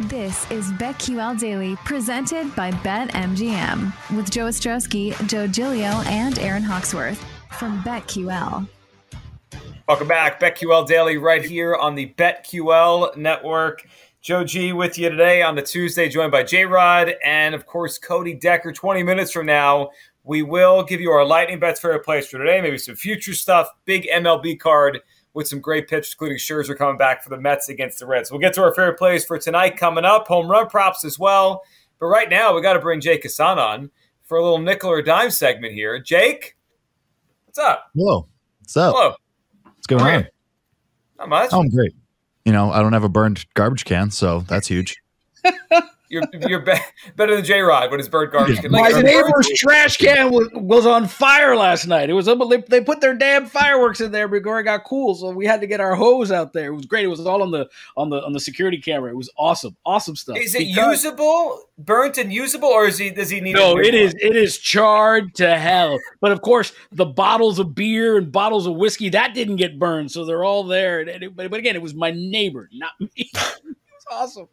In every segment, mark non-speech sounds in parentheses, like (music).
This is BetQL Daily, presented by BetMGM, with Joe Ostrowski, Joe Gilio, and Aaron Hawksworth from BetQL. Welcome back, BetQL Daily, right here on the BetQL Network. Joe G with you today on the Tuesday, joined by J Rod and, of course, Cody Decker. 20 minutes from now, we will give you our lightning bets favorite plays for today, maybe some future stuff, big MLB card with some great pitches, including Scherzer coming back for the Mets against the Reds. We'll get to our favorite plays for tonight coming up, home run props as well. But right now, we got to bring Jake Hassan on for a little nickel or dime segment here. Jake, what's up? Hello. What's up? Hello. What's going on? Not much. Oh, I'm great. You know, I don't have a burned garbage can, so that's huge. (laughs) You're, you're be- better than J Rod with his bird garbage can. My neighbor's trash can was, was on fire last night. It was unbelievable. They put their damn fireworks in there before it got cool, so we had to get our hose out there. It was great. It was all on the on the on the security camera. It was awesome, awesome stuff. Is it Because- usable, burnt and usable, or is he does he need? No, a new it one? is it is charred to hell. But of course, the bottles of beer and bottles of whiskey that didn't get burned, so they're all there. It, but, but again, it was my neighbor, not me. (laughs) it's awesome.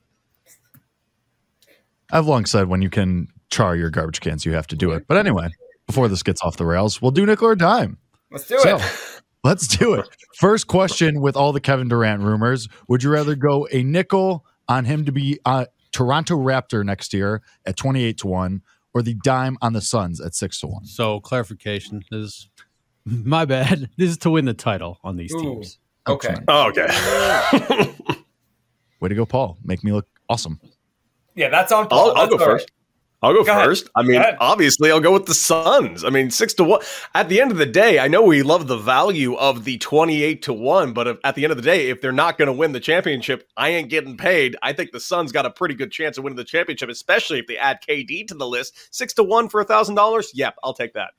I've long said when you can char your garbage cans, you have to do it. But anyway, before this gets off the rails, we'll do nickel or dime. Let's do So, it. let's do it. First question with all the Kevin Durant rumors Would you rather go a nickel on him to be a Toronto Raptor next year at 28 to 1 or the dime on the Suns at 6 to 1? So clarification is (laughs) my bad. This is to win the title on these Ooh. teams. Okay. Oh, okay. (laughs) Way to go, Paul. Make me look awesome. Yeah, that's on. Paul. I'll, I'll go That's all first. I'll go, Go ahead. first. I mean, obviously, I'll go with the Suns. I mean, six to one. At the end of the day, I know we love the value of the twenty-eight to one, but if, at the end of the day, if they're not going to win the championship, I ain't getting paid. I think the Suns got a pretty good chance of winning the championship, especially if they add KD to the list. Six to one for a thousand dollars. Yep, I'll take that.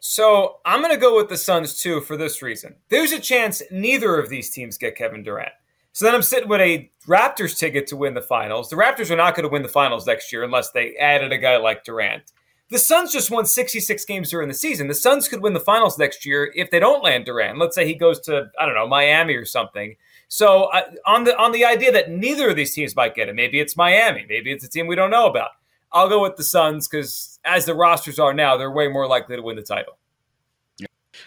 So I'm going to go with the Suns too for this reason. There's a chance neither of these teams get Kevin Durant. So then I'm sitting with a Raptors ticket to win the finals. The Raptors are not going to win the finals next year unless they added a guy like Durant. The Suns just won 66 games during the season. The Suns could win the finals next year if they don't land Durant. Let's say he goes to I don't know Miami or something. So uh, on the on the idea that neither of these teams might get it, maybe it's Miami, maybe it's a team we don't know about. I'll go with the Suns because as the rosters are now, they're way more likely to win the title.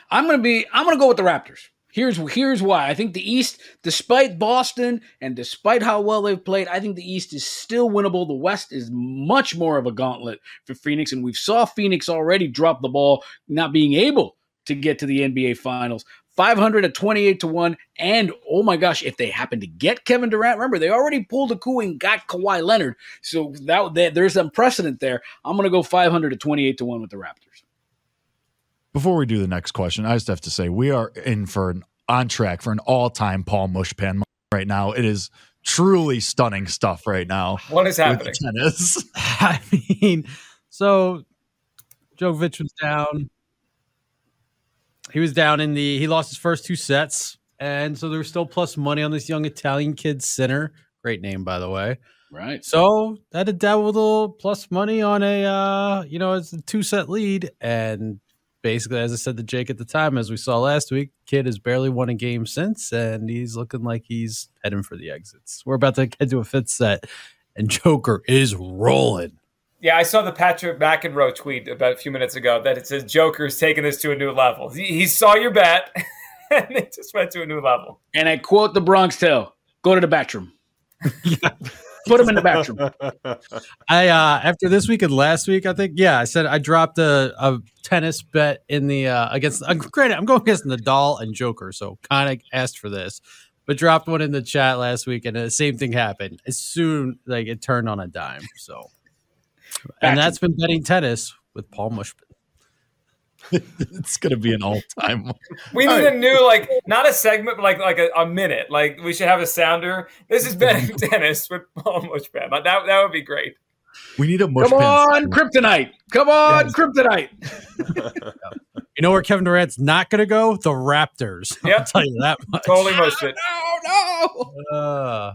I'm gonna be. I'm gonna go with the Raptors. Here's here's why. I think the East, despite Boston and despite how well they've played, I think the East is still winnable. The West is much more of a gauntlet for Phoenix, and we've saw Phoenix already drop the ball, not being able to get to the NBA Finals. 500 at 28 to 1. And oh my gosh, if they happen to get Kevin Durant, remember, they already pulled a coup and got Kawhi Leonard. So that, that there's some precedent there. I'm going to go 500 at 28 to 1 with the Raptors. Before we do the next question, I just have to say we are in for an on track for an all time Paul Mushpan right now. It is truly stunning stuff right now. What is happening? tennis. (laughs) (laughs) I mean, so Djokovic was down. He was down in the. He lost his first two sets, and so there was still plus money on this young Italian kid, Sinner. Great name, by the way. Right. So that had to a little plus money on a, uh, you know, it's a two set lead, and basically, as I said to Jake at the time, as we saw last week, kid has barely won a game since, and he's looking like he's heading for the exits. We're about to get to a fifth set, and Joker is rolling. Yeah, I saw the Patrick McEnroe tweet about a few minutes ago that it says Joker's taking this to a new level. He, he saw your bet (laughs) and it just went to a new level. And I quote the Bronx Tale: "Go to the bathroom. (laughs) Put him in the bathroom." (laughs) I uh after this week and last week, I think yeah, I said I dropped a, a tennis bet in the uh against. Uh, granted, I'm going against Nadal and Joker, so kind of asked for this, but dropped one in the chat last week, and the same thing happened. As soon like it turned on a dime. So, and that's been betting tennis with Paul Mushman. (laughs) it's going to be an all time. one. We need a new like not a segment, but like like a, a minute. Like we should have a sounder. This is betting (laughs) Dennis with Paul Mushbad. That that would be great. We need a Come Mushpan. on, Kryptonite. Come on, Kryptonite. (laughs) You know where Kevin Durant's not going to go? The Raptors. I'll tell you that much. Totally Mushbad. Oh no. Uh,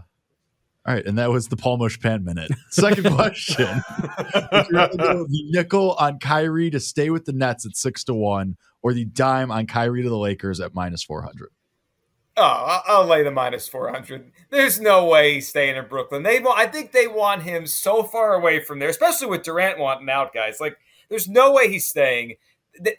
All right, and that was the Paul Mushpan minute. Second (laughs) question: Would you rather go the nickel on Kyrie to stay with the Nets at six to one, or the dime on Kyrie to the Lakers at minus four hundred? Oh, I'll lay the minus 400. There's no way he's staying in Brooklyn. They want, I think they want him so far away from there, especially with Durant wanting out, guys. Like, there's no way he's staying.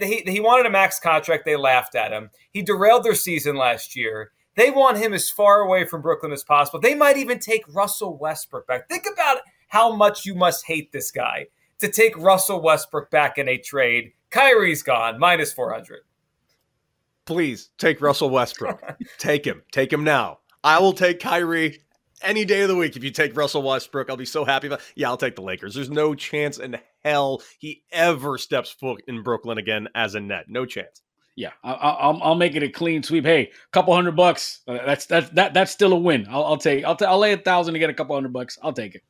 He, he wanted a max contract. They laughed at him. He derailed their season last year. They want him as far away from Brooklyn as possible. They might even take Russell Westbrook back. Think about how much you must hate this guy to take Russell Westbrook back in a trade. Kyrie's gone, minus 400. Please take Russell Westbrook. (laughs) take him. Take him now. I will take Kyrie any day of the week. If you take Russell Westbrook, I'll be so happy about. Yeah, I'll take the Lakers. There's no chance in hell he ever steps foot in Brooklyn again as a net. No chance. Yeah, I, I, I'll I'll make it a clean sweep. Hey, a couple hundred bucks. Uh, that's that's that that's still a win. I'll, I'll take. I'll t- I'll lay a thousand to get a couple hundred bucks. I'll take it.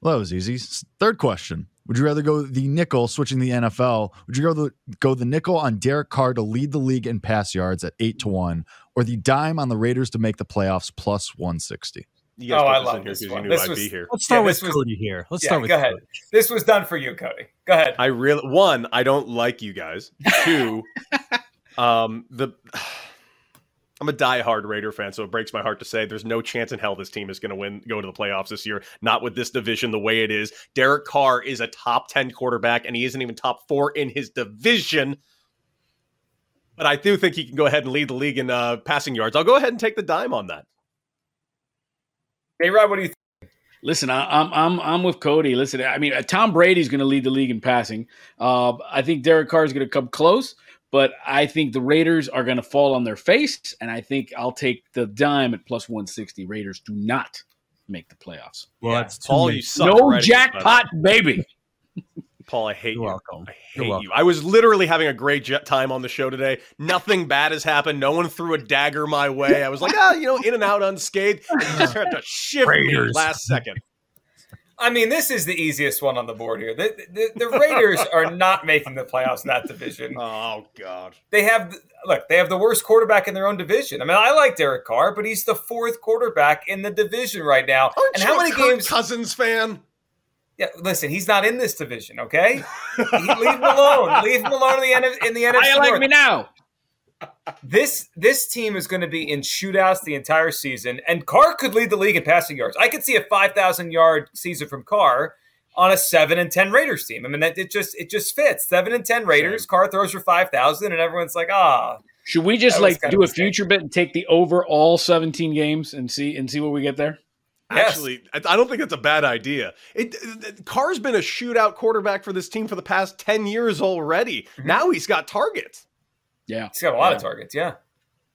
Well, that was easy. Third question. Would you rather go the nickel, switching the NFL? Would you go the go the nickel on Derek Carr to lead the league in pass yards at eight to one, or the dime on the Raiders to make the playoffs plus one sixty? You guys Oh, put I this love in here this 'cause one. You knew This I'd was- be here. Let's start Yeah, with this was- Cody here. Let's Yeah, start with go ahead. Cody. This was done for you, Cody. Go ahead. I really one, I don't like you guys. Two, (laughs) um, the I'm a diehard Raider fan, so it breaks my heart to say there's no chance in hell this team is going to win, go to the playoffs this year. Not with this division the way it is. Derek Carr is a top ten quarterback, and he isn't even top four in his division. But I do think he can go ahead and lead the league in uh, passing yards. I'll go ahead and take the dime on that. Hey, Rob, what do you think? Listen, I, I'm I'm I'm with Cody. Listen, I mean, uh, Tom Brady's going to lead the league in passing. Uh, I think Derek Carr is going to come close, but I think the Raiders are going to fall on their face, and I think I'll take the dime at plus 160. Raiders do not make the playoffs. Well, Yeah. that's too Paul, many- you suck. no already. jackpot, baby. Paul, I hate You're you. welcome. I You're hate welcome. you. I was literally having a great jet time on the show today. Nothing bad has happened. No one threw a dagger my way. I was like, ah, you know, in and out unscathed. And you just had to shift me Raiders. last second. I mean, this is the easiest one on the board here. The, the, the Raiders are not making the playoffs in that division. Oh God. They have look, they have the worst quarterback in their own division. I mean, I like Derek Carr, but he's the fourth quarterback in the division right now. Aren't and you how a many Kirk games? Cousins fan? Yeah, listen, he's not in this division. Okay, leave him alone. Leave him alone in the N- in the NFC How you like North. me now? This this team is going to be in shootouts the entire season, and Carr could lead the league in passing yards. I could see a five thousand yard season from Carr on a seven and ten Raiders team. I mean, that it just it just fits. Seven and ten Raiders. Carr throws for five thousand, and everyone's like, ah, Should we just like do a a mistake. future bet and take the over all 17 games and see and see where we get there? Yes. Actually, I I don't think that's a bad idea. It, it- Carr's been a shootout quarterback for this team for the past ten years already. Mhm. Now he's got targets. Yeah. he's got a lot of targets. Yeah,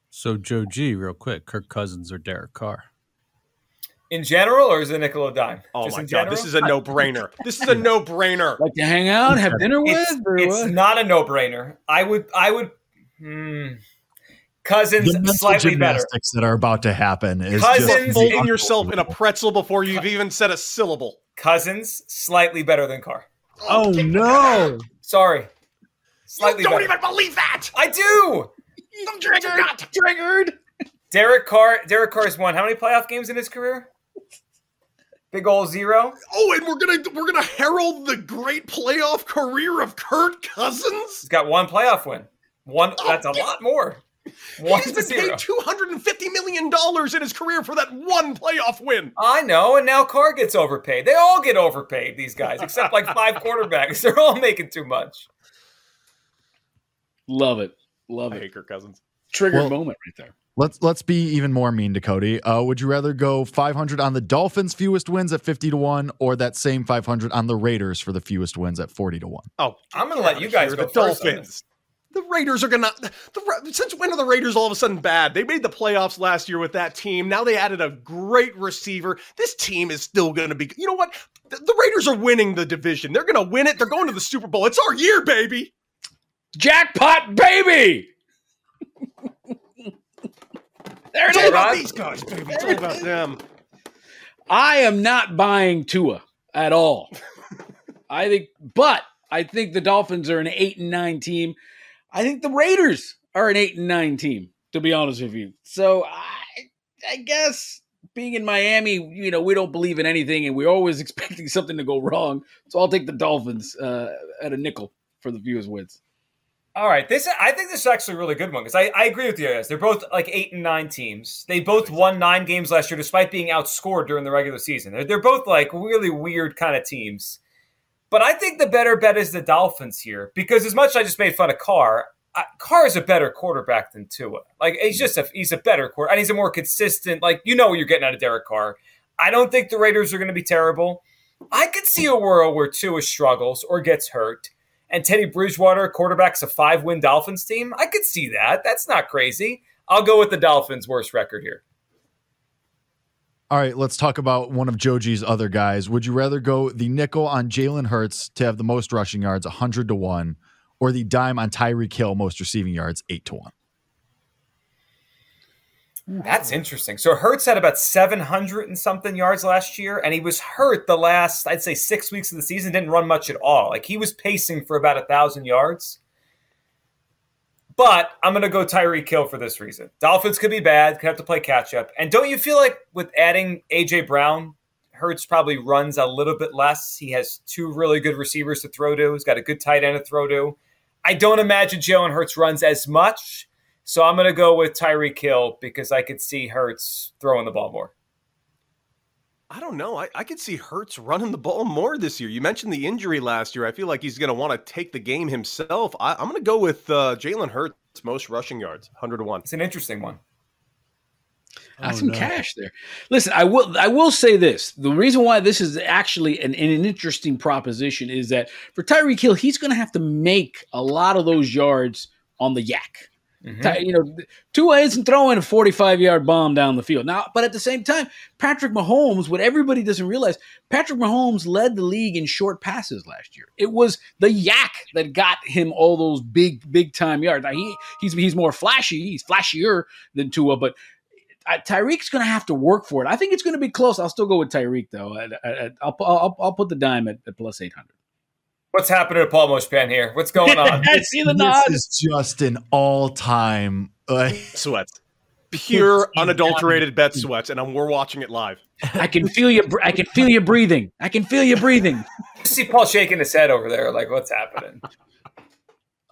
So Joe G, real quick, Kirk Cousins or Derek Carr? in general, or is it nickel or dime? Oh Just my god, general? this is a no-brainer. (laughs) This is a no-brainer. Like to hang out, have dinner with? it's, it's not a no brainer. I would I would. Hmm, Cousins The mental slightly better. that are about to happen is Cousins- just Folding yourself in a pretzel before you've even said a syllable. Cousins slightly better than Carr. Oh no! Sorry, slightly you don't better. even believe that. I do. Triggered. triggered. Derek Carr. Derek Carr's won how many playoff games in his career? Big ol' zero. Oh, and we're gonna we're gonna herald the great playoff career of Kirk Cousins. He's got one playoff win. One. Oh, that's a lot more. One He's to been zero. paid two hundred and fifty million dollars in his career for that one playoff win. I know, and now Carr gets overpaid. They all get overpaid. These guys, except like five (laughs) quarterbacks, they're all making too much. Love it. Love I it. hate Kirk Cousins. Trigger Well- moment right there. Let's let's be even more mean to Cody. Uh, would you rather go 500 on the Dolphins' fewest wins at 50 to one, or that same 500 on the Raiders for the fewest wins at 40 to one? Oh, I'm gonna let you guys go the first on Dolphins. The Raiders are gonna. The, since when are the Raiders all of a sudden bad? They made the playoffs last year with that team. Now they added a great receiver. This team is still gonna be. You know what? The, the Raiders are winning the division. They're gonna win it. They're going to the Super Bowl. It's our year, baby. Jackpot, baby. (laughs) there It's all about these guys, baby. It's all about them. I am not buying Tua at all. (laughs) I think, but I think the Dolphins are an eight and nine team. I think the Raiders are an eight and nine team. To be honest with you, so I, I guess being in Miami, you know, we don't believe in anything, and we're always (laughs) expecting something to go wrong. So I'll take the Dolphins uh, at a nickel for the fewest wins. All right, this I think this is actually a really good one because I, I agree with you guys. They're both like eight and nine teams. They both won nine games last year despite being outscored during the regular season. They're, they're both like really weird kind of teams. But I think the better bet is the Dolphins here because as much as I just made fun of Carr, I, Carr is a better quarterback than Tua. Like he's just a he's a better quarter and he's a more consistent. Like you know what you're getting out of Derek Carr. I don't think the Raiders are going to be terrible. I could see a world where Tua struggles or gets hurt and Teddy Bridgewater quarterbacks a five win Dolphins team, I could see that. That's not crazy. I'll go with the Dolphins' worst record here. All right, let's talk about one of Joji's other guys. Would you rather go the nickel on Jalen Hurts to have the most rushing yards, 100 to 1, or the dime on Tyreek Hill, most receiving yards, 8 to 1? That's interesting. So Hurts had about 700 and something yards last year, and he was hurt the last, I'd say, six weeks of the season, didn't run much at all. Like he was pacing for about a 1,000 yards. But I'm going to go Tyreek Hill for this reason. Dolphins could be bad, could have to play catch up. And don't you feel like with adding A.J. Brown, Hurts probably runs a little bit less? He has two really good receivers to throw to, he's got a good tight end to throw to. I don't imagine Jalen Hurts runs as much so I'm going to go with Tyreek Hill because I could see Hurts throwing the ball more. I don't know. I, I could see Hurts running the ball more this year. You mentioned the injury last year. I feel like he's going to want to take the game himself. I, am going to go with uh, Jalen Hurts, most rushing yards, 100 to 1. It's an interesting one. Got oh, some no. cash there. Listen, I will I will say this. The reason why this is actually an, an interesting proposition is that for Tyreek Hill, he's going to have to make a lot of those yards on the YAC. Mm-hmm. You know, Tua isn't throwing a 45 yard bomb down the field. Now, but at the same time, Patrick Mahomes, what everybody doesn't realize, Patrick Mahomes led the league in short passes last year. It was the YAC that got him all those big, big time yards. Now, he, he's, he's more flashy, he's flashier than Tua, but Tyreek's going to have to work for it. I think it's going to be close. I'll still go with Tyreek, though. I, will I'll, I'll put the dime at, at plus 800. What's happening to Paul Moshpan here? What's going on? (laughs) I see the nod. This is just an all-time uh, sweats, pure unadulterated bet sweats, and I'm, we're watching it live. I can feel you. I can feel you breathing. I can feel (laughs) you breathing. see Paul shaking his head over there, like what's happening?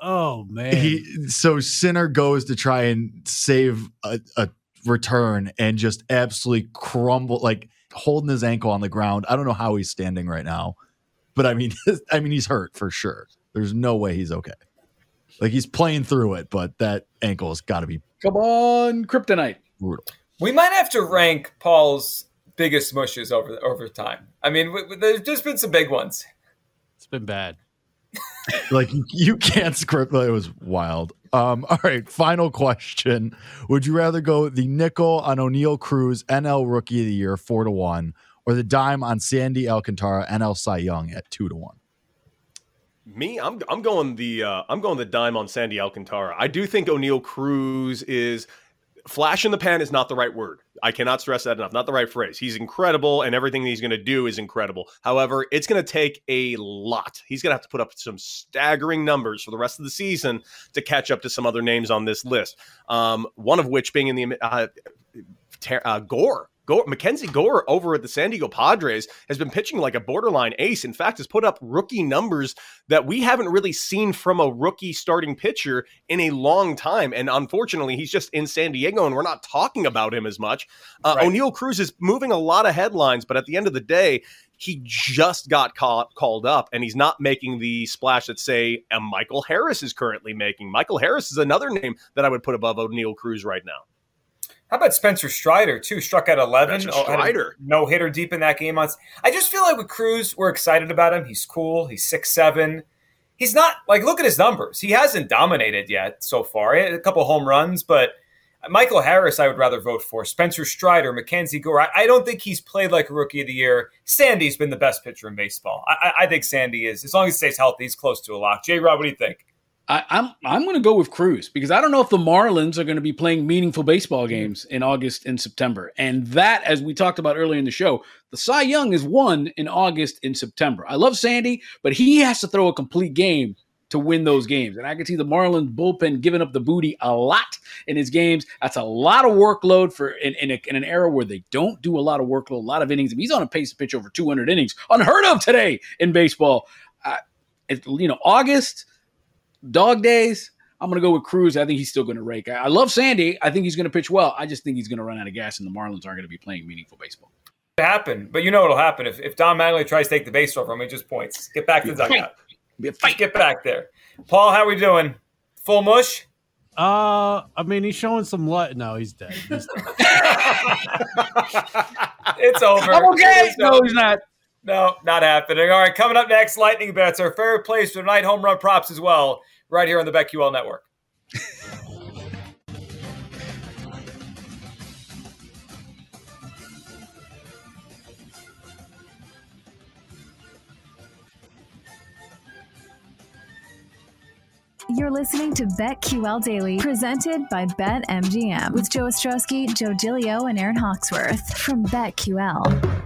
Oh man! He, so Sinner goes to try and save a, a return and just absolutely crumble, like holding his ankle on the ground. I don't know how he's standing right now. But I mean, (laughs) I mean, he's hurt for sure. There's no way he's okay. Like he's playing through it, but that ankle has got to be. Come on, kryptonite. Brutal. We might have to rank Paul's biggest mushes over over time. I mean, there's just been some big ones. It's been bad. (laughs) like you, you can't script. It was wild. Um, all right, final question: Would you rather go the nickel on Oneil Cruz, NL Rookie of the Year, four to one, or the dime on Sandy Alcantara NL Cy Young at two to one? Me, I'm I'm going the uh, I'm going the dime on Sandy Alcantara. I do think Oneil Cruz is flash in the pan is not the right word. I cannot stress that enough. Not the right phrase. He's incredible, and everything he's going to do is incredible. However, it's going to take a lot. He's going to have to put up some staggering numbers for the rest of the season to catch up to some other names on this list. Um, one of which being in the uh, uh, Gore Gore, Mackenzie Gore over at the San Diego Padres has been pitching like a borderline ace. In fact, has put up rookie numbers that we haven't really seen from a rookie starting pitcher in a long time. And unfortunately, he's just in San Diego and we're not talking about him as much. Uh, right. Oneil Cruz is moving a lot of headlines, but at the end of the day, he just got caught, called up and he's not making the splash that say a Michael Harris is currently making. Michael Harris is another name that I would put above Oneil Cruz right now. How about Spencer Strider too? Struck at eleven. Spencer oh, Strider, no hitter deep in that game. On I just feel like with Cruz, we're excited about him. He's cool. He's six seven. He's not like look at his numbers. He hasn't dominated yet so far. a couple home runs, but Michael Harris, I would rather vote for. Spencer Strider, Mackenzie Gore. I, I, don't think he's played like a rookie of the year. Sandy's been the best pitcher in baseball. I, I think Sandy is. As long as he stays healthy, he's close to a lock. J. Rod, what do you think? I, am I'm, I'm going to go with Cruz because I don't know if the Marlins are going to be playing meaningful baseball games in August and September. And that, as we talked about earlier in the show, the Cy Young is won in August and September. I love Sandy, but he has to throw a complete game to win those games. And I can see the Marlins bullpen giving up the booty a lot in his games. That's a lot of workload for in, in, a, in, an era where they don't do a lot of workload, a lot of innings. He's on a pace to pitch over 200 innings, unheard of today in baseball. Uh, it, you know, August – dog days, I'm going to go with Cruz. I think he's still going to rake. I love Sandy. I think he's going to pitch well. I just think he's going to run out of gas, and the Marlins aren't going to be playing meaningful baseball. It Happen, but you know what'll happen if, if Don Mattingly tries to take the base over him, he just points. Get back to the dugout. Be a Just fight. get back there. Paul, how are we doing? Full mush? Uh, I mean, he's showing some light. No, he's dead. He's dead. (laughs) It's over. I'm okay. It's No, over. he's not. No, not happening. All right, coming up next, lightning bets, our favorite place for tonight, home run props as well, right here on the BetQL Network. You're listening to BetQL Daily, presented by BetMGM, with Joe Ostrowski, Joe Gilio, and Aaron Hawksworth from BetQL.